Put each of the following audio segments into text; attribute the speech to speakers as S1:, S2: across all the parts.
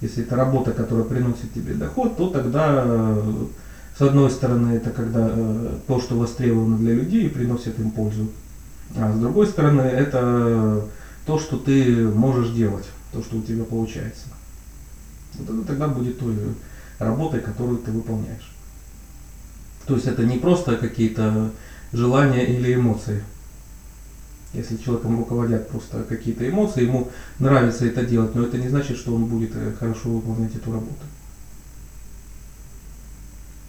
S1: Если это работа, которая приносит тебе доход, то тогда с одной стороны это когда э, то, что востребовано для людей и приносит им пользу. А с другой стороны это то, что ты можешь делать, то, что у тебя получается. Вот это тогда будет той работой, которую ты выполняешь. То есть это не просто какие-то желания или эмоции. Если человеком руководят просто какие-то эмоции, ему нравится это делать, но это не значит, что он будет э, хорошо выполнять эту работу.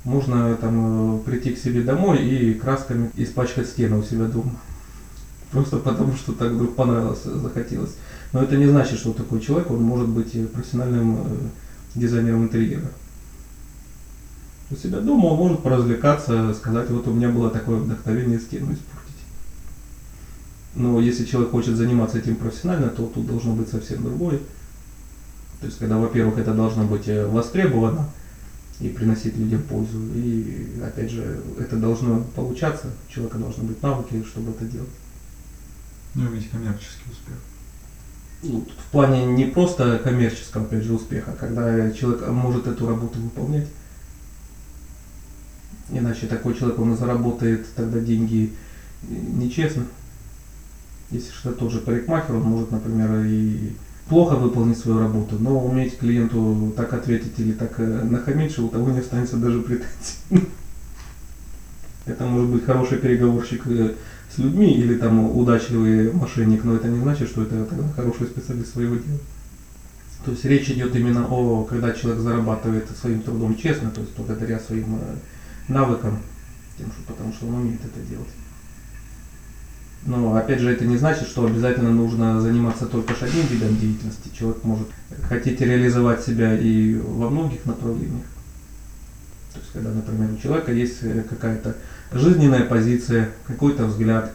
S1: Можно там э, прийти к себе домой и красками испачкать стены у себя дома. Просто потому, что так вдруг понравилось, захотелось. Но это не значит, что такой человек, он может быть профессиональным э, дизайнером интерьера. У себя дома он может поразвлекаться, сказать, вот у меня было такое вдохновение стену испортить. Но если человек хочет заниматься этим профессионально, то тут должно быть совсем другое. То есть, когда, во-первых, это должно быть э, востребовано и приносить людям пользу. И, опять же, это должно получаться, у человека должны быть навыки, чтобы это делать.
S2: Ну, иметь коммерческий успех.
S1: Ну, в плане не просто коммерческого, опять же, успеха, когда человек может эту работу выполнять. Иначе такой человек, он заработает тогда деньги нечестно. Если что тот же парикмахер, он может, например, и плохо выполнить свою работу, но уметь клиенту так ответить или так э, нахамить, что у того не останется даже претензий. Это может быть хороший переговорщик э, с людьми или там удачливый мошенник, но это не значит, что это хороший специалист своего дела. То есть речь идет именно о, когда человек зарабатывает своим трудом честно, то есть благодаря своим э, навыкам, тем, что, потому что он умеет это делать. Но опять же это не значит, что обязательно нужно заниматься только лишь одним видом деятельности. Человек может хотеть реализовать себя и во многих направлениях. То есть когда, например, у человека есть э, какая-то жизненная позиция, какой-то взгляд,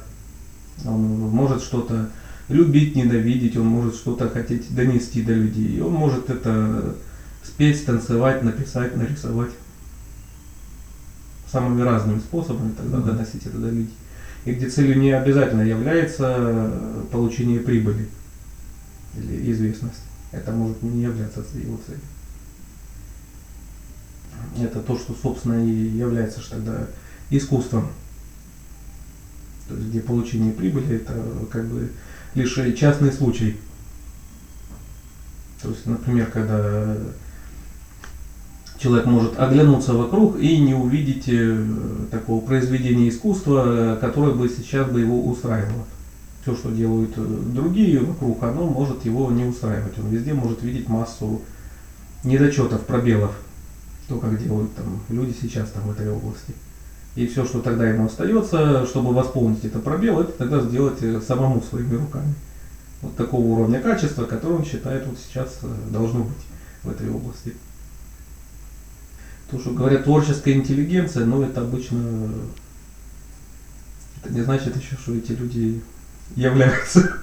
S1: он может что-то любить, ненавидеть, он может что-то хотеть донести до людей, и он может это спеть, танцевать, написать, нарисовать самыми разными способами тогда mm-hmm. доносить это до людей. И где целью не обязательно является получение прибыли или известность. Это может не являться его целью. Это то, что, собственно, и является тогда искусством. То есть, где получение прибыли это как бы лишь частный случай. То есть, например, когда человек может оглянуться вокруг и не увидеть э, такого произведения искусства, которое бы сейчас бы его устраивало. Все, что делают э, другие вокруг, оно может его не устраивать. Он везде может видеть массу недочетов, пробелов, то, как делают там люди сейчас там в этой области. И все, что тогда ему остается, чтобы восполнить это пробел, это тогда сделать э, самому своими руками. Вот такого уровня качества, который он считает вот сейчас должно быть в этой области. Что говорят творческая интеллигенция, но это обычно это не значит еще, что эти люди являются.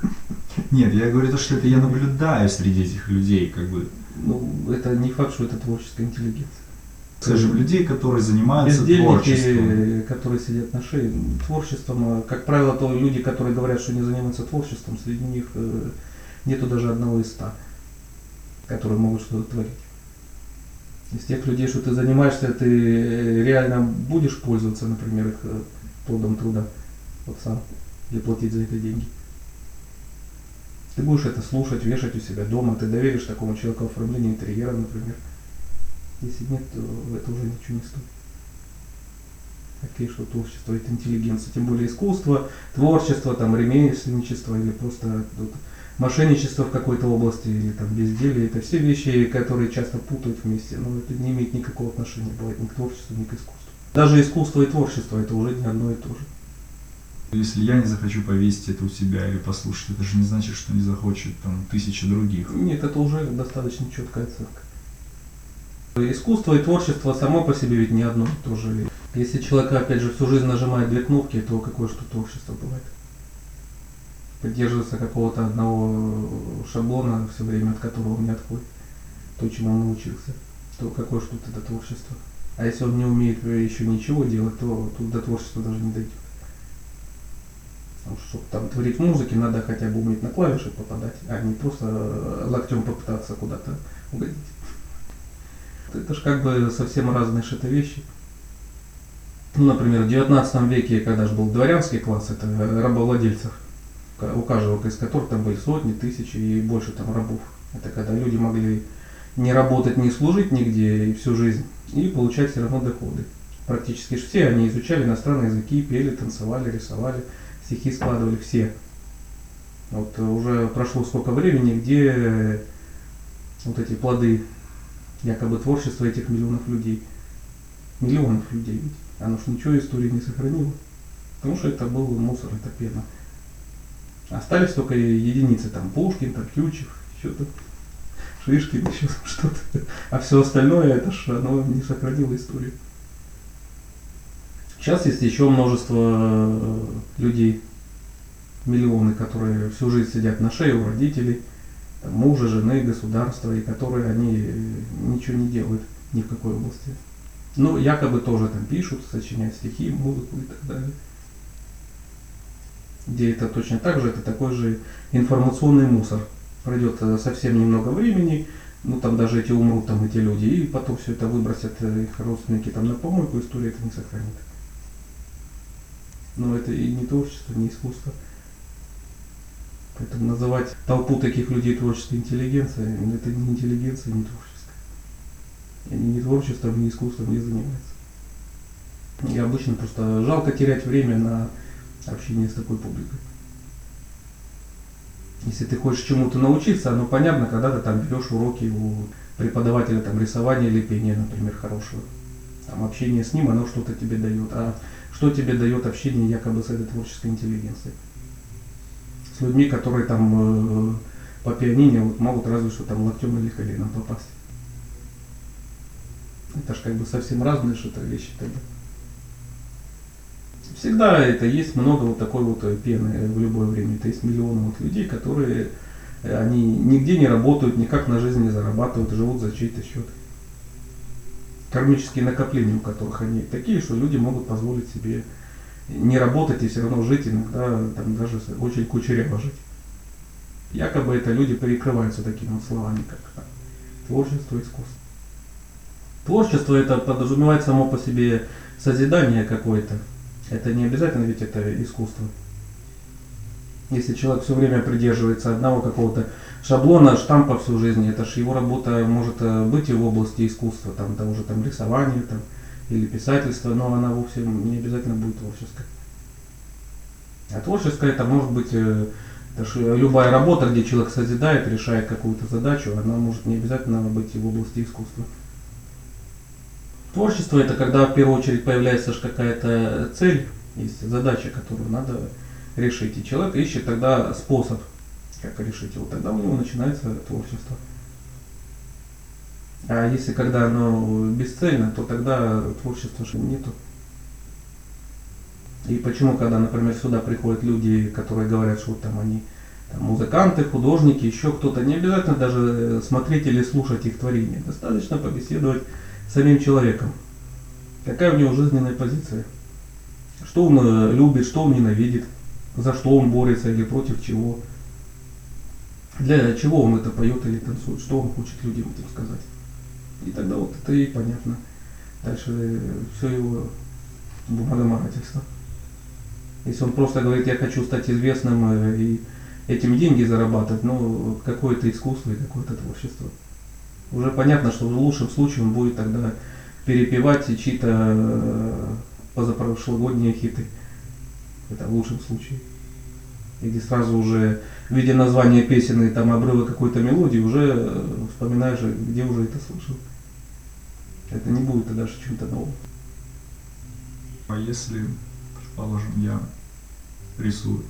S2: Нет, я говорю то, что это я наблюдаю среди этих людей, как бы.
S1: Ну, это не факт, что это творческая интеллигенция.
S2: Скажем, людей, которые занимаются творчеством.
S1: которые сидят на шее. Творчеством, а, как правило, то люди, которые говорят, что не занимаются творчеством, среди них э, нету даже одного из ста, которые могут что-то творить. Из тех людей, что ты занимаешься, ты э, реально будешь пользоваться, например, их э, плодом труда, вот сам, или платить за это деньги. Ты будешь это слушать, вешать у себя дома, ты доверишь такому человеку оформление интерьера, например. Если нет, то это уже ничего не стоит. Какие что творчество, это интеллигенция, тем более искусство, творчество, там, ремесленничество или просто вот, мошенничество в какой-то области или там безделие, это все вещи, которые часто путают вместе, но это не имеет никакого отношения, бывает ни к творчеству, ни к искусству. Даже искусство и творчество это уже не одно и то же.
S2: Если я не захочу повесить это у себя или послушать, это же не значит, что не захочет там тысячи других.
S1: Нет, это уже достаточно четкая оценка. Искусство и творчество само по себе ведь не одно и то же. Если человек, опять же, всю жизнь нажимает две кнопки, то какое что творчество бывает? Придерживаться какого-то одного шаблона все время, от которого он не отходит, то, чему он научился, то какое что это творчество? А если он не умеет еще ничего делать, то тут до творчества даже не дойдет. Потому что, чтобы там творить музыки, надо хотя бы уметь на клавиши попадать, а не просто локтем попытаться куда-то угодить. Это же как бы совсем разные что-то вещи. Ну, например, в 19 веке, когда же был дворянский класс, это рабовладельцев, у каждого из которых там были сотни, тысячи и больше там рабов. Это когда люди могли не работать, не служить нигде и всю жизнь, и получать все равно доходы. Практически все они изучали иностранные языки, пели, танцевали, рисовали, стихи складывали, все. Вот уже прошло сколько времени, где вот эти плоды якобы творчества этих миллионов людей. Миллионов людей ведь. Оно ж ничего истории не сохранило. Потому что это был мусор, это пена. Остались только единицы, там Пушкин, там Тютчев, что-то, Шишкин, еще что-то. А все остальное, это ж оно не сохранило историю. Сейчас есть еще множество э, людей, миллионы, которые всю жизнь сидят на шее у родителей, там, мужа, жены, государства, и которые они э, ничего не делают ни в какой области. Ну, якобы тоже там пишут, сочиняют стихи, музыку и так далее. Где это точно так же, это такой же информационный мусор. Пройдет э, совсем немного времени, ну там даже эти умрут там эти люди, и потом все это выбросят э, их родственники там на помойку, история это не сохранит. Но это и не творчество, не искусство. Поэтому называть толпу таких людей творческой интеллигенцией, ну, это не интеллигенция, не творчество. Они ни творчеством, ни искусством не занимаются. И обычно просто жалко терять время на общение с такой публикой. Если ты хочешь чему-то научиться, ну понятно, когда ты там берешь уроки у преподавателя там, рисования или пения, например, хорошего. Там общение с ним, оно что-то тебе дает. А что тебе дает общение якобы с этой творческой интеллигенцией? С людьми, которые там э, по пианине вот, могут разве что там локтем или коленом попасть. Это же как бы совсем разные что-то вещи тогда. Всегда это есть много вот такой вот пены в любое время. Это есть миллионы вот людей, которые э, они нигде не работают, никак на жизнь не зарабатывают, живут за чей-то счет. Кармические накопления, у которых они такие, что люди могут позволить себе не работать и все равно жить иногда, там даже очень кучеряво жить. Якобы это люди перекрываются такими вот словами, как творчество, искусство. Творчество это подразумевает само по себе созидание какое-то. Это не обязательно ведь это искусство. Если человек все время придерживается одного какого-то шаблона, штампа всю жизнь, это же его работа может э, быть и в области искусства, там того же там рисования там, или писательства, но она вовсе не обязательно будет творческой. А творческое это может быть э, это же любая работа, где человек созидает, решает какую-то задачу, она может не обязательно быть и в области искусства. Творчество это когда в первую очередь появляется какая-то цель, есть задача, которую надо решить. И человек ищет тогда способ, как решить его. Тогда у него начинается творчество. А если когда оно бесцельно, то тогда творчества нету. И почему, когда, например, сюда приходят люди, которые говорят, что там они там, музыканты, художники, еще кто-то, не обязательно даже смотреть или слушать их творения. Достаточно побеседовать самим человеком. Какая у него жизненная позиция? Что он э, любит, что он ненавидит, за что он борется или против чего. Для чего он это поет или танцует, что он хочет людям этим сказать. И тогда вот это и понятно. Дальше э, все его бумагоморательство. Если он просто говорит, я хочу стать известным э, и этим деньги зарабатывать, ну, какое-то искусство и какое-то творчество уже понятно, что в лучшем случае он будет тогда перепевать чьи-то э, позапрошлогодние хиты. Это в лучшем случае. Или сразу уже, видя название песен и там обрывы какой-то мелодии, уже э, вспоминаешь, где уже это слышал. Это не будет тогда даже чем-то новым.
S2: А если, предположим, я рисую,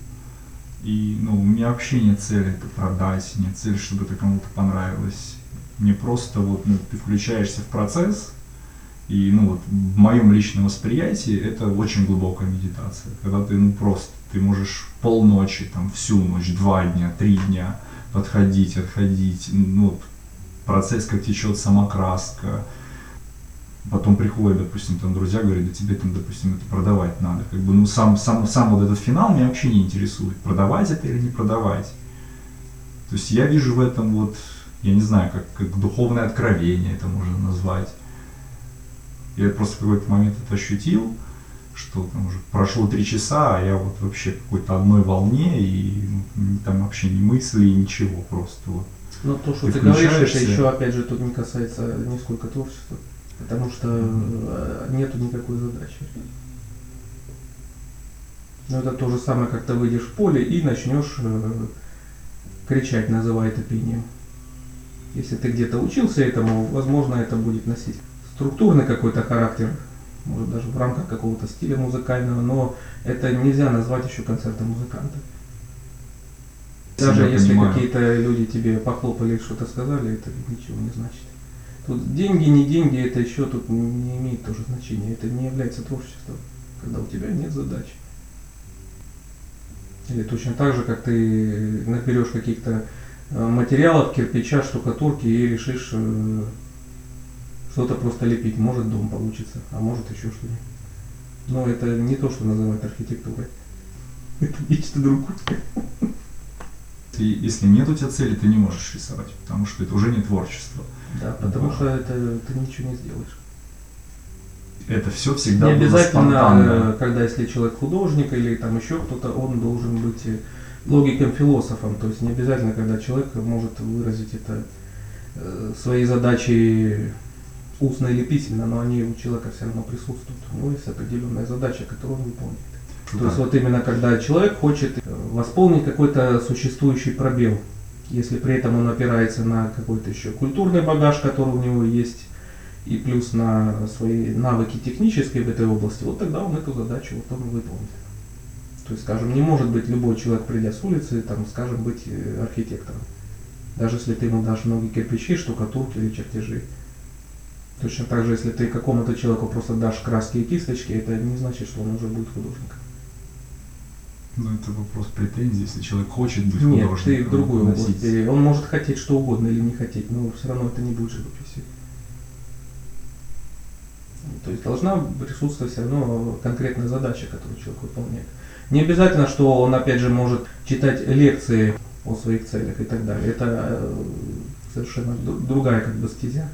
S2: и ну, у меня вообще нет цели это продать, нет цели, чтобы это кому-то понравилось не просто вот ну, ты включаешься в процесс, и ну вот в моем личном восприятии это очень глубокая медитация, когда ты ну просто ты можешь полночи, там всю ночь, два дня, три дня подходить, отходить, ну процесс как течет сама краска, потом приходят, допустим, там друзья говорят, да тебе там, допустим, это продавать надо, как бы, ну сам, сам, сам вот этот финал меня вообще не интересует, продавать это или не продавать. То есть я вижу в этом вот я не знаю, как, как духовное откровение это можно назвать. Я просто в какой-то момент это ощутил, что там уже прошло три часа, а я вот вообще в какой-то одной волне, и ну, там вообще ни мысли, ничего, просто вот.
S1: Но то, что
S2: Ты
S1: ты, говоришь, это еще, опять же, тут не касается нисколько творчества. Потому что э, нету никакой задачи. Но это то же самое, как ты выйдешь в поле и начнешь э, кричать, называя это пением. Если ты где-то учился этому, возможно, это будет носить структурный какой-то характер, может даже в рамках какого-то стиля музыкального, но это нельзя назвать еще концертом музыканта. Даже
S2: Я
S1: если какие-то люди тебе похлопали и что-то сказали, это ничего не значит. Тут деньги, не деньги, это еще тут не имеет тоже значения. Это не является творчеством, когда у тебя нет задачи. Или точно так же, как ты наберешь каких-то материалов, кирпича, штукатурки и решишь э, что-то просто лепить. Может дом получится, а может еще что-нибудь. Но это не то, что называют архитектурой. Это нечто другое.
S2: Ты, если нет у тебя цели, ты не можешь рисовать, потому что это уже не творчество.
S1: Да, потому
S2: Да.
S1: что это ты ничего не сделаешь.
S2: Это все всегда
S1: не
S2: было
S1: обязательно,
S2: спонтанно.
S1: э, когда если человек художник или там еще кто-то, он должен быть логиком, философом. То есть не обязательно, когда человек может выразить это э, свои задачи устно или письменно, но они у человека все равно присутствуют. У него есть определенная задача, которую он выполняет. То есть
S2: Да.
S1: вот именно когда человек хочет э, восполнить какой-то существующий пробел, если при этом он опирается на какой-то еще культурный багаж, который у него есть, и плюс на свои навыки технические в этой области, вот тогда он эту задачу вот он выполнит. То есть, скажем, не может быть любой человек, придя с улицы, там, скажем, быть э, архитектором. Даже если ты ему дашь многие кирпичи, штукатурки или чертежи. Точно так же, если ты какому-то человеку просто дашь краски и кисточки, это не значит, что он уже будет художником.
S2: Ну, это вопрос претензий, если человек хочет быть
S1: Нет, ты
S2: художником.
S1: в другую
S2: носить.
S1: область. бери. Он может хотеть что угодно или не хотеть, но все равно это не будет живописью. То есть должна присутствовать все равно конкретная задача, которую человек выполняет. Не обязательно, что он опять же может читать лекции о своих целях и так далее. Это э, совершенно дру- другая как бы стезя.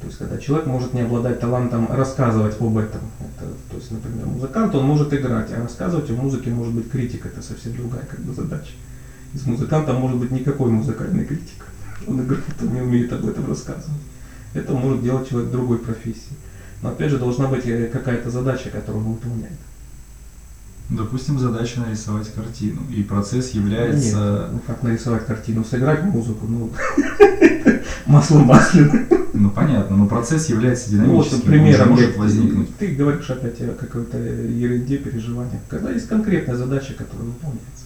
S1: То есть когда человек может не обладать талантом рассказывать об этом. Это, то есть, например, музыкант, он может играть, а рассказывать о музыке может быть критик. Это совсем другая как бы задача. Из музыканта может быть никакой музыкальный критик. Он играет, он не умеет об этом рассказывать. Это может делать человек другой профессии. Но опять же должна быть э, какая-то задача, которую он выполняет.
S2: Допустим, задача нарисовать картину, и процесс
S1: Нет,
S2: является,
S1: ну как нарисовать картину, сыграть музыку, ну масло масляное.
S2: ну понятно, но процесс является
S1: Ну, вот,
S2: динамическим,
S1: примером
S2: он же может
S1: нет.
S2: возникнуть.
S1: Ты говоришь опять о какой-то ерунде, переживаниях. Когда есть конкретная задача, которая выполняется.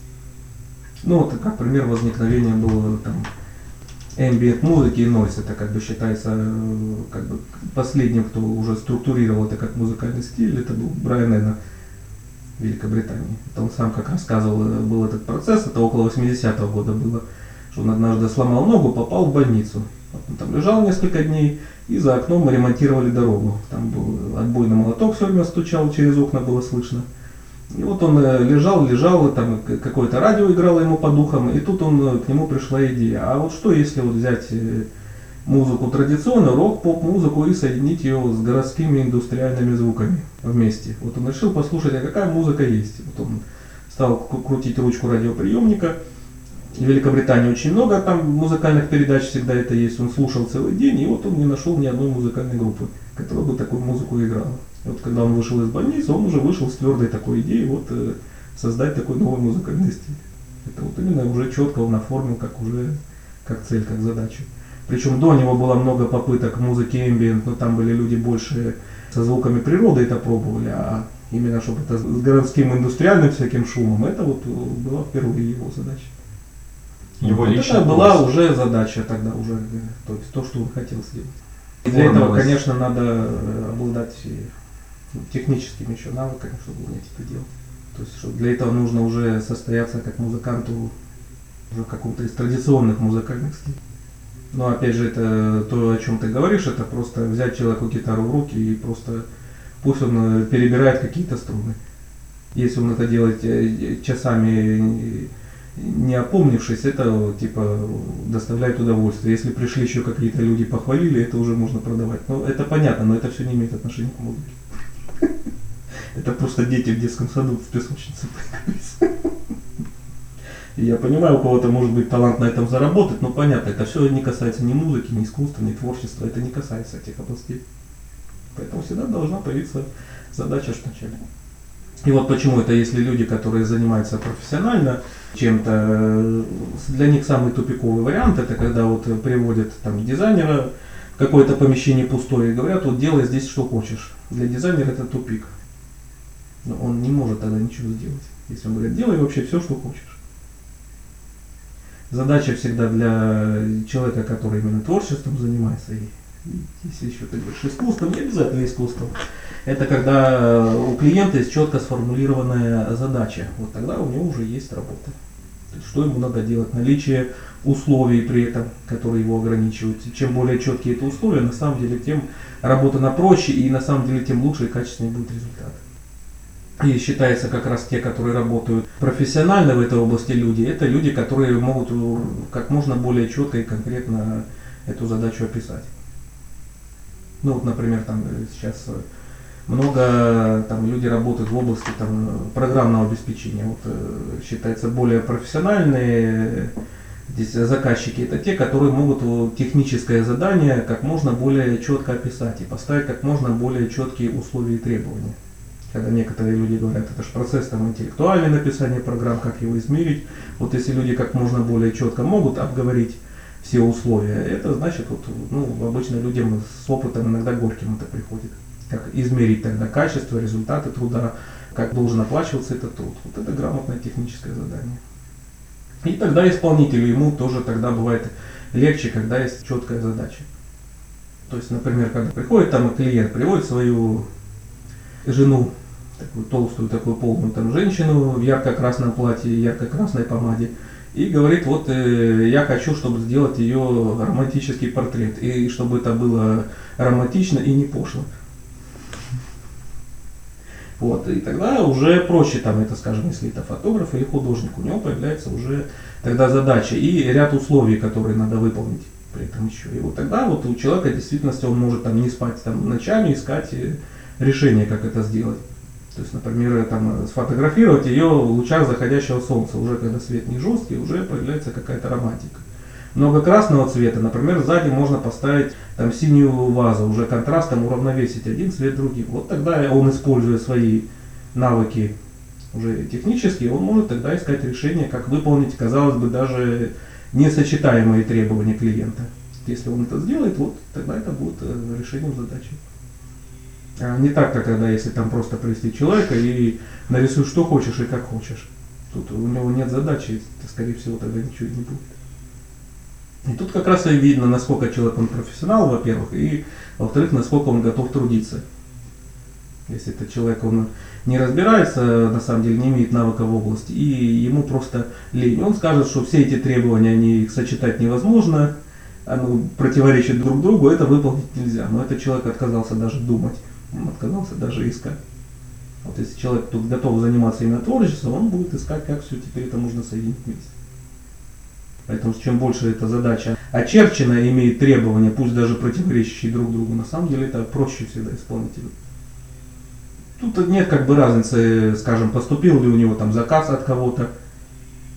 S1: Ну, вот как пример возникновения было там ambient музыки и нойс. Это как бы считается э, как бы последним, кто уже структурировал это как музыкальный стиль. Это был Брайан Эна Великобритании. Это он сам как рассказывал, э, был этот процесс, это около 80-го года было, что он однажды сломал ногу, попал в больницу. Вот Он там лежал несколько дней, и за окном ремонтировали дорогу. Там был отбойный молоток все время стучал, через окна было слышно. И вот он э, лежал, лежал, там какое-то радио играло ему по духам, и тут он, э, к нему пришла идея. А вот что если вот взять музыку традиционную, рок-поп-музыку и соединить ее с городскими индустриальными звуками вместе. Вот он решил послушать, а какая музыка есть. Вот он стал кру- крутить ручку радиоприемника. В Великобритании очень много там музыкальных передач всегда это есть. Он слушал целый день, и вот он не нашел ни одной музыкальной группы, которая бы такую музыку играла. И вот когда он вышел из больницы, он уже вышел с твердой такой идеей вот э, создать такой новый музыкальный стиль. Это вот именно уже четко он оформил как уже как цель, как задачу. Причем до него было много попыток музыки ambient, но там были люди больше со звуками природы это пробовали, а именно чтобы это с городским индустриальным всяким шумом, это вот э, была впервые его задача.
S2: Его
S1: Вот это была
S2: голос.
S1: уже задача тогда уже, э, то есть то, что он хотел сделать. И для этого, конечно, надо э, обладать ну, техническими еще навыками, чтобы уметь это делать. То есть что для этого нужно уже состояться как музыканту уже в каком-то из традиционных музыкальных стилей. Но опять же, это то, о чем ты говоришь, это просто взять человеку гитару в руки и просто пусть он э, перебирает какие-то струны. Если он это делает э, часами, э, не опомнившись, это типа доставляет удовольствие. Если пришли еще какие-то люди похвалили, это уже можно продавать. Ну, это понятно, но это все не имеет отношения к музыке. Это просто дети в детском саду в песочнице появились. Я понимаю, у кого-то может быть талант на этом заработать, но понятно, это все не касается ни музыки, ни искусства, ни творчества, это не касается этих областей. Поэтому всегда должна появиться задача вначале. И вот почему это, если люди, которые занимаются профессионально чем-то, для них самый тупиковый вариант, это когда вот приводят там дизайнера в какое-то помещение пустое и говорят, вот делай здесь что хочешь. Для дизайнера это тупик. Но он не может тогда ничего сделать. Если он говорит, делай вообще все, что хочешь. Задача всегда для человека, который именно творчеством занимается, и если еще ты говоришь искусством, не обязательно искусством, это когда у клиента есть четко сформулированная задача. Вот тогда у него уже есть работа. То есть, что ему надо делать, наличие условий при этом, которые его ограничивают. Чем более четкие это условия, на самом деле, тем работа на проще и на самом деле тем лучше и качественнее будет результат. И считается как раз те, которые работают профессионально в этой области люди, это люди, которые могут как можно более четко и конкретно эту задачу описать. Ну вот, например, там сейчас много там люди работают в области там, программного обеспечения. Вот, э, считается более профессиональные здесь заказчики это те, которые могут техническое задание как можно более четко описать и поставить как можно более четкие условия и требования. Когда некоторые люди говорят, это же процесс там, интеллектуальное написание программ, как его измерить. Вот если люди как можно более четко могут обговорить все условия, это значит, вот, ну, обычно людям с опытом иногда горьким это приходит как измерить тогда качество, результаты труда, как должен оплачиваться этот труд. Вот это грамотное техническое задание. И тогда исполнителю ему тоже тогда бывает легче, когда есть четкая задача. То есть, например, когда приходит там клиент, приводит свою жену, такую толстую, такую полную там женщину в ярко-красном платье, ярко-красной помаде, и говорит, вот э, я хочу, чтобы сделать ее романтический портрет, и чтобы это было романтично и не пошло. Вот, и тогда уже проще, там, это, скажем, если это фотограф или художник, у него появляется уже тогда задача и ряд условий, которые надо выполнить при этом еще. И вот тогда вот у человека действительно он может там не спать там ночами, искать э, решение, как это сделать. То есть, например, там, сфотографировать ее в лучах заходящего солнца, уже когда свет не жесткий, уже появляется какая-то романтика много красного цвета, например, сзади можно поставить там синюю вазу, уже контрастом уравновесить один цвет другим. Вот тогда он, используя свои навыки уже технические, он может тогда искать решение, как выполнить, казалось бы, даже несочетаемые требования клиента. Если он это сделает, вот тогда это будет э, решением задачи. А не так, как когда если там просто привести человека и нарисуй что хочешь и как хочешь. Тут у него нет задачи, скорее всего, тогда ничего не будет. И тут как раз и видно, насколько человек он профессионал, во-первых, и во-вторых, насколько он готов трудиться. Если этот человек он не разбирается, на самом деле не имеет навыка в области, и ему просто лень. Он скажет, что все эти требования, они их сочетать невозможно, они противоречат друг другу, это выполнить нельзя. Но этот человек отказался даже думать, отказался даже искать. Вот если человек тут готов заниматься именно творчеством, он будет искать, как все теперь это можно соединить вместе. Поэтому чем больше эта задача очерчена, имеет требования, пусть даже противоречащие друг другу, на самом деле это проще всегда исполнителю. Тут нет как бы разницы, скажем, поступил ли у него там заказ от кого-то,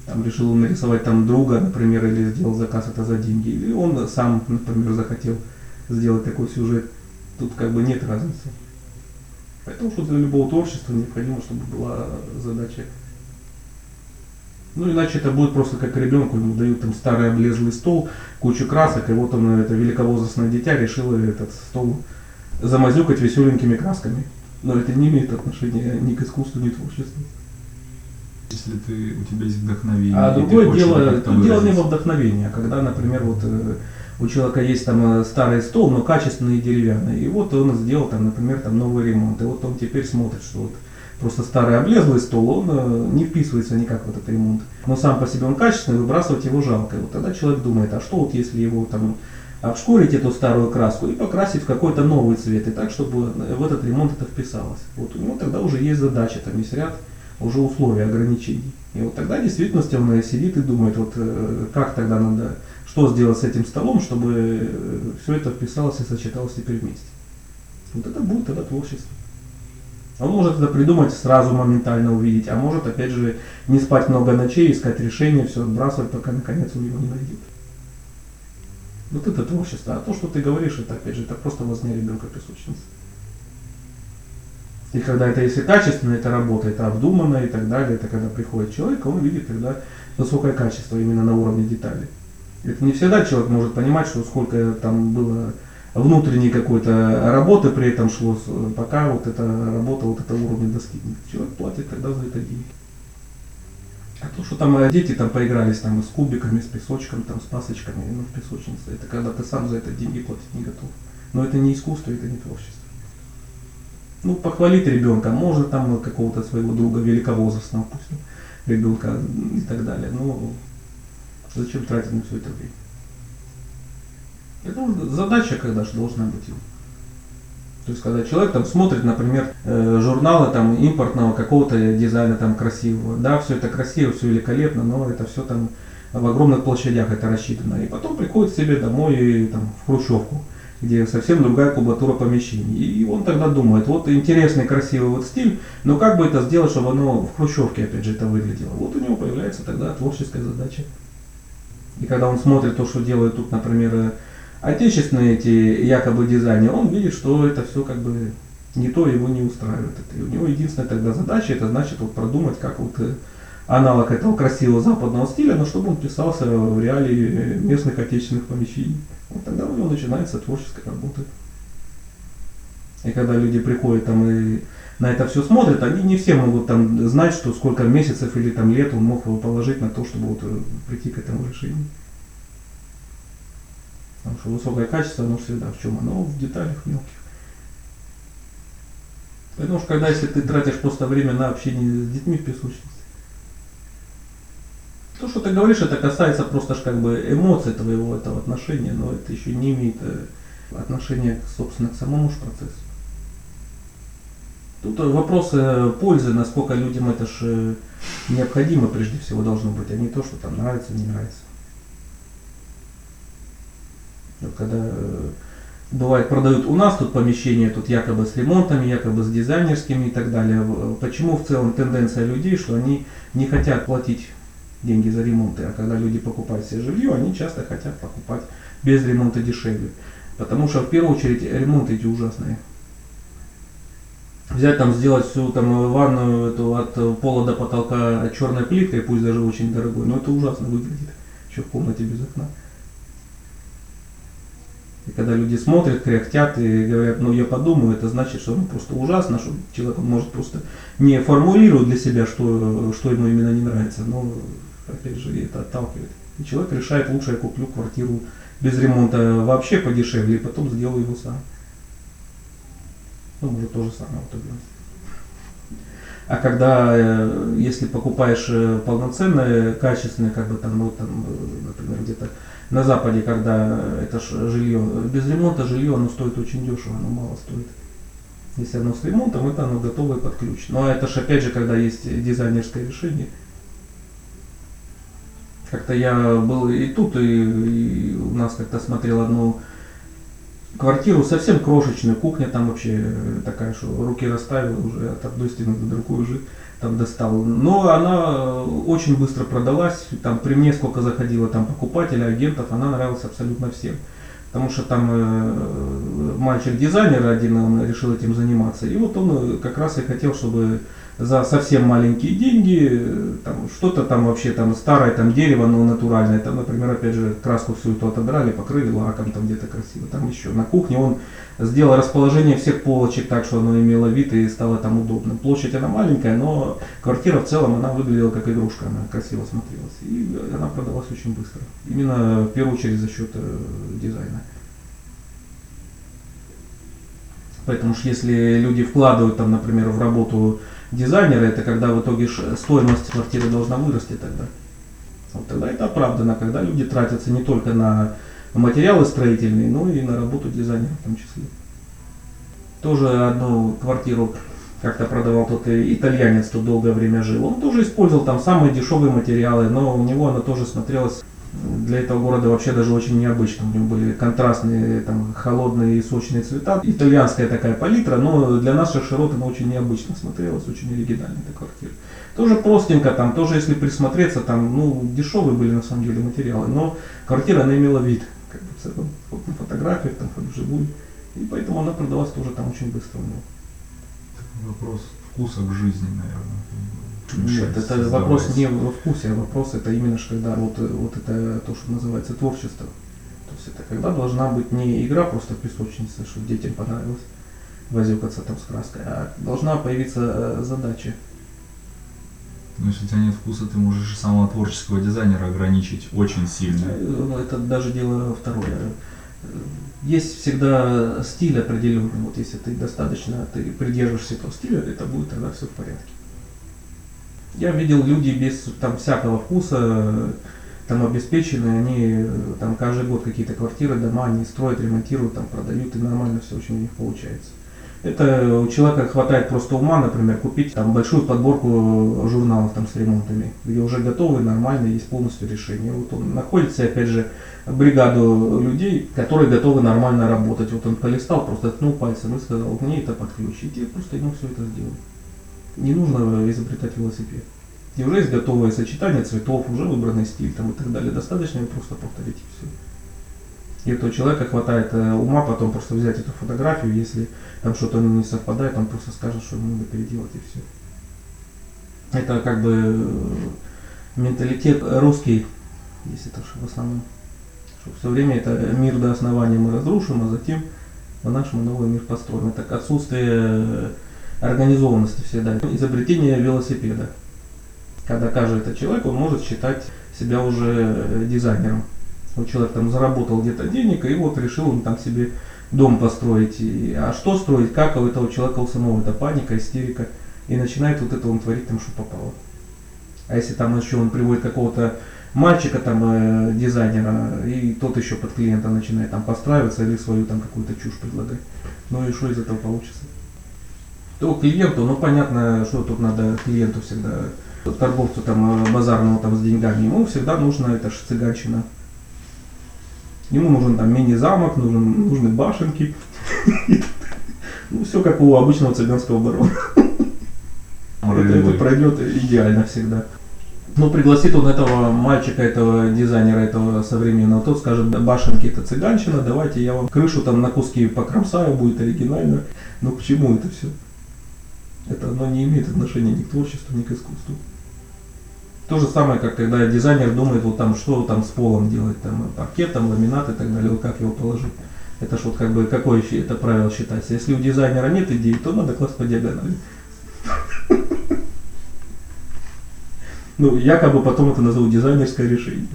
S1: там решил нарисовать там друга, например, или сделал заказ это за деньги, или он сам, например, захотел сделать такой сюжет. Тут как бы нет разницы. Поэтому что для любого творчества необходимо, чтобы была задача ну, иначе это будет просто как ребенку, ему дают там старый облезлый стол, кучу красок, и вот он, это великовозрастное дитя, решило этот стол замазюкать веселенькими красками. Но это не имеет отношения ни к искусству, ни к творчеству.
S2: Если ты, у тебя есть вдохновение.
S1: А другое дело, дело не во вдохновении, а когда, например, вот э, у человека есть там э, старый стол, но качественный деревянный, и вот он сделал там, например, там новый ремонт, и вот он теперь смотрит, что вот просто старый облезлый стол, он э, не вписывается никак в этот ремонт. Но сам по себе он качественный, выбрасывать его жалко. И вот тогда человек думает, а что вот если его там обшкурить эту старую краску и покрасить в какой-то новый цвет, и так, чтобы в этот ремонт это вписалось. Вот у него тогда уже есть задача, там есть ряд уже условия, ограничений. И вот тогда в действительности он сидит и думает, вот э, как тогда надо, что сделать с этим столом, чтобы все это вписалось и сочеталось теперь вместе. Вот это будет тогда творчество. Он может это придумать сразу моментально увидеть, а может опять же не спать много ночей, искать решение, все отбрасывать, пока наконец он его не найдет. Вот это творчество. А то, что ты говоришь, это опять же, это просто возня ребенка песочницы. И когда это, если качественно, это работа, это обдуманно и так далее, это когда приходит человек, он видит тогда высокое качество именно на уровне деталей. Это не всегда человек может понимать, что сколько там было внутренней какой-то работы при этом шло, пока вот эта работа вот этого уровня достигнет. Человек платит тогда за это деньги. А то, что там э, дети там поигрались там с кубиками, с песочком, там с пасочками, ну, в песочнице, это когда ты сам за это деньги платить не готов. Но это не искусство, это не творчество. Ну, похвалить ребенка, может там какого-то своего друга великовозрастного, пусть ребенка и так далее. Но зачем тратить на все это время? Это задача, когда же должна быть. То есть, когда человек там смотрит, например, э, журналы там импортного какого-то дизайна там красивого, да, все это красиво, все великолепно, но это все там в огромных площадях это рассчитано. И потом приходит себе домой и, там, в хрущевку, где совсем другая кубатура помещений. И он тогда думает, вот интересный, красивый вот стиль, но как бы это сделать, чтобы оно в хрущевке, опять же, это выглядело. Вот у него появляется тогда творческая задача. И когда он смотрит то, что делают тут, например, отечественные эти якобы дизайнеры, он видит, что это все как бы не то, его не устраивает. Это, у него единственная тогда задача, это значит вот продумать, как вот э, аналог этого красивого западного стиля, но чтобы он писался в реалии местных отечественных помещений. Вот тогда у него начинается творческая работа. И когда люди приходят там и на это все смотрят, они не все могут там знать, что сколько месяцев или там лет он мог положить на то, чтобы вот э, прийти к этому решению. Потому что высокое качество, оно всегда в чем? Оно в деталях мелких. Потому что когда если ты тратишь просто время на общение с детьми в песочнице, то, что ты говоришь, это касается просто ж как бы эмоций твоего этого отношения, но это еще не имеет э, отношения, собственно, к самому же процессу. Тут вопросы пользы, насколько людям это же необходимо прежде всего должно быть, а не то, что там нравится, не нравится. Когда э, бывает продают у нас тут помещение, тут якобы с ремонтами, якобы с дизайнерскими и так далее. Почему в целом тенденция людей, что они не хотят платить деньги за ремонты, а когда люди покупают себе жилье, они часто хотят покупать без ремонта дешевле. Потому что в первую очередь ремонты эти ужасные. Взять там, сделать всю там ванную эту от пола до потолка черной плиткой, пусть даже очень дорогой, но это ужасно выглядит. Еще в комнате без окна. И когда люди смотрят, кряхтят и говорят, ну я подумаю, это значит, что ну, просто ужасно, что человек может просто не формулирует для себя, что, что ему именно не нравится, но опять же это отталкивает. И человек решает, лучше я куплю квартиру без ремонта вообще подешевле, и потом сделаю его сам. Ну, может, то же самое итоге. А когда, э, если покупаешь э, полноценное, качественное, как бы там, ну, там, э, например, где-то на Западе, когда это жилье, без ремонта жилье, оно стоит очень дешево, оно мало стоит. Если оно с ремонтом, это оно готовое под ключ. Но это же опять же, когда есть дизайнерское решение. Как-то я был и тут, и, и у нас как-то смотрел одну квартиру, совсем крошечную, кухня там вообще такая, что руки расставил уже от одной стены до другой уже там достал. Но она очень быстро продалась, там при мне сколько заходило там покупателей, агентов, она нравилась абсолютно всем. Потому что там э, мальчик-дизайнер один, он решил этим заниматься. И вот он как раз и хотел, чтобы за совсем маленькие деньги, там, что-то там вообще там старое там дерево, но натуральное, там, например, опять же, краску всю эту отодрали, покрыли лаком там где-то красиво, там еще. На кухне он сделал расположение всех полочек так, что оно имело вид и стало там удобно. Площадь она маленькая, но квартира в целом она выглядела как игрушка, она красиво смотрелась. И она продалась очень быстро. Именно в первую очередь за счет э, дизайна. Поэтому что если люди вкладывают там, например, в работу дизайнера, это когда в итоге стоимость квартиры должна вырасти тогда. Вот тогда это оправдано, когда люди тратятся не только на материалы строительные, но и на работу дизайнера в том числе. Тоже одну квартиру как-то продавал тот и итальянец, тут долгое время жил. Он тоже использовал там самые дешевые материалы, но у него она тоже смотрелась для этого города вообще даже очень необычно. У него были контрастные, там, холодные и сочные цвета. Итальянская такая палитра, но для наших широт она очень необычно смотрелась, очень оригинальная эта квартира. Тоже простенько, там, тоже если присмотреться, там, ну, дешевые были на самом деле материалы, но квартира, она имела вид, как бы, вот на фотографиях, там, вживую. И поэтому она продалась тоже там очень быстро у него.
S2: Вопрос вкуса к жизни, наверное.
S1: Нет, это
S2: создавать.
S1: вопрос не во вкусе, а вопрос это именно что когда вот, э, вот это то, что называется творчество. То есть это когда должна быть не игра просто в песочнице, что детям понравилось возюкаться там с краской, а должна появиться э, задача.
S2: Но если у тебя нет вкуса, ты можешь и самого творческого дизайнера ограничить очень сильно.
S1: Э, Это даже дело второе. Есть всегда стиль определенный. Вот если ты достаточно, ты придерживаешься этого стиля, это будет тогда все в порядке. Я видел люди без там всякого вкуса, э, там обеспеченные, они э, там каждый год какие-то квартиры, дома они строят, ремонтируют, там продают, и нормально все очень у них получается. Это у человека хватает просто ума, например, купить там большую подборку журналов там с ремонтами, где уже готовы, нормально, есть полностью решение. Вот он находится, опять же, бригаду людей, которые готовы нормально работать. Вот он полистал, просто ткнул пальцем и сказал, мне это подключить, и просто ему все это сделали. Не нужно изобретать велосипед. И уже есть готовое сочетание цветов, уже выбранный стиль там, и так далее. Достаточно просто повторить и все. И этого человека хватает э, ума потом просто взять эту фотографию, если там что-то не совпадает, он просто скажет, что ему надо переделать и все. Это как бы э, менталитет русский, если это в основном. Что все время это мир до основания мы разрушим, а затем по-нашему новый мир построим. Это отсутствие э, организованности всегда. Изобретение велосипеда. Когда каждый человек, он может считать себя уже э, дизайнером. Вот человек там заработал где-то денег, и вот решил он там себе дом построить. И, а что строить, как у этого человека у самого, это паника, истерика. И начинает вот это он творить там, что попало. А если там еще он приводит какого-то мальчика там э, дизайнера, и тот еще под клиента начинает там подстраиваться или свою там какую-то чушь предлагать. Ну и что из этого получится? То клиенту, ну понятно, что тут надо клиенту всегда, торговцу там э, базарному там с деньгами, ему всегда нужно, это ж цыганщина. Ему нужен там мини-замок, нужен, нужны башенки. Ну, все как у обычного цыганского барона. Это, это пройдет идеально всегда. Ну, пригласит он этого мальчика, этого дизайнера, этого современного, тот скажет, «Да, башенки это цыганщина, давайте я вам крышу там на куски покромсаю, будет оригинально. Ну, к чему это все? Это оно не имеет отношения ни к творчеству, ни к искусству. То же самое, как когда дизайнер думает, вот там, что там с полом делать, там паркет, там ламинат и так далее, вот как его положить. Это ж вот как бы, какое это правило считается. Если у дизайнера нет идеи, то надо класть по диагонали. Ну, якобы потом это назовут дизайнерское решение.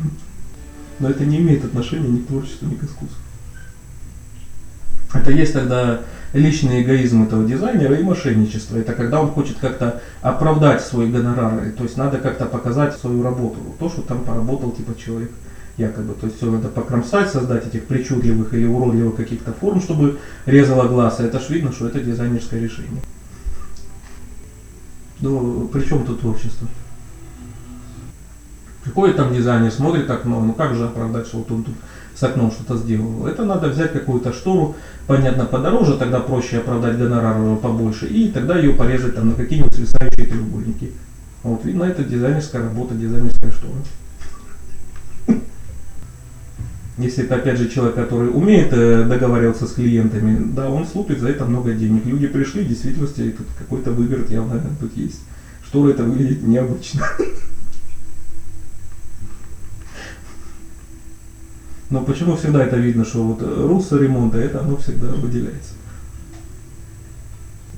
S1: Но это не имеет отношения ни к творчеству, ни к искусству. Это есть тогда личный эгоизм этого дизайнера и мошенничество. Это когда он хочет как-то оправдать свой гонорар. То есть надо как-то показать свою работу. То, что там поработал типа человек якобы. То есть все надо покромсать, создать этих причудливых или уродливых каких-то форм, чтобы резало глаз. Это ж видно, что это дизайнерское решение. Ну, при чем тут творчество? Приходит там дизайнер, смотрит окно, ну как же оправдать, что вот он тут с окном что-то сделал. Это надо взять какую-то штору, понятно, подороже, тогда проще оправдать гонорар побольше, и тогда ее порезать там на какие-нибудь свисающие треугольники. Вот видно, это дизайнерская работа, дизайнерская штора. Если это опять же человек, который умеет э, договариваться с клиентами, да, он слупит за это много денег. Люди пришли, в действительности какой-то выигрыш явно тут есть. Штора это выглядит необычно. Но почему всегда это видно, что вот э, руссо ремонта, это оно всегда выделяется.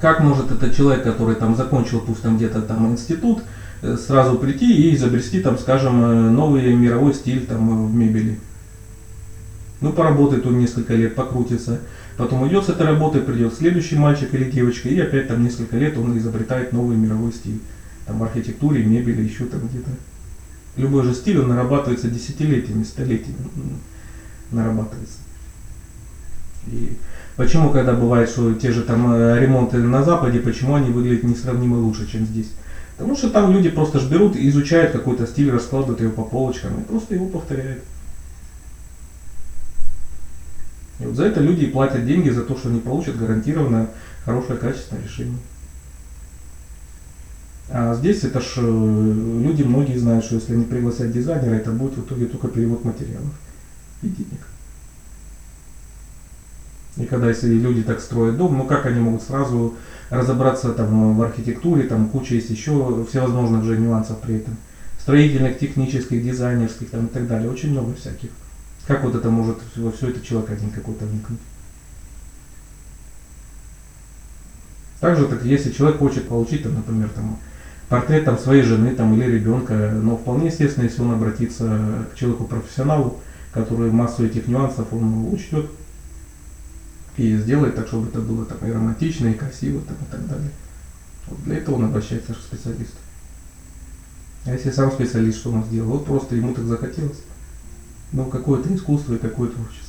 S1: Как может этот человек, который там закончил, пусть там где-то там институт, э, сразу прийти и изобрести там, скажем, э, новый мировой стиль там в мебели? Ну, поработает он несколько лет, покрутится. Потом идет с этой работой, придет следующий мальчик или девочка, и опять там несколько лет он изобретает новый мировой стиль. Там в архитектуре, мебели, еще там где-то. Любой же стиль, он нарабатывается десятилетиями, столетиями нарабатывается. И почему, когда бывает, что те же там э, ремонты на Западе, почему они выглядят несравнимо лучше, чем здесь? Потому что там люди просто ж берут, и изучают какой-то стиль, раскладывают его по полочкам и просто его повторяют. И вот за это люди и платят деньги, за то, что они получат гарантированно хорошее качественное решение. А здесь это ж э, люди многие знают, что если они пригласят дизайнера, это будет в итоге только перевод материалов денег. И когда если люди так строят дом, ну как они могут сразу разобраться там в архитектуре, там куча есть еще всевозможных же нюансов при этом. Строительных, технических, дизайнерских там и так далее. Очень много всяких. Как вот это может во все это человек один какой-то вникнуть? Также, так, если человек хочет получить, там, например, там, портрет там, своей жены там, или ребенка, но вполне естественно, если он обратится к человеку-профессионалу, который массу этих нюансов он учтет и сделает так, чтобы это было там, и романтично, и красиво там, и так далее. Вот для этого он обращается к специалисту. А если сам специалист, что он сделал? Вот просто ему так захотелось. Ну, какое-то искусство и какое-то творчество.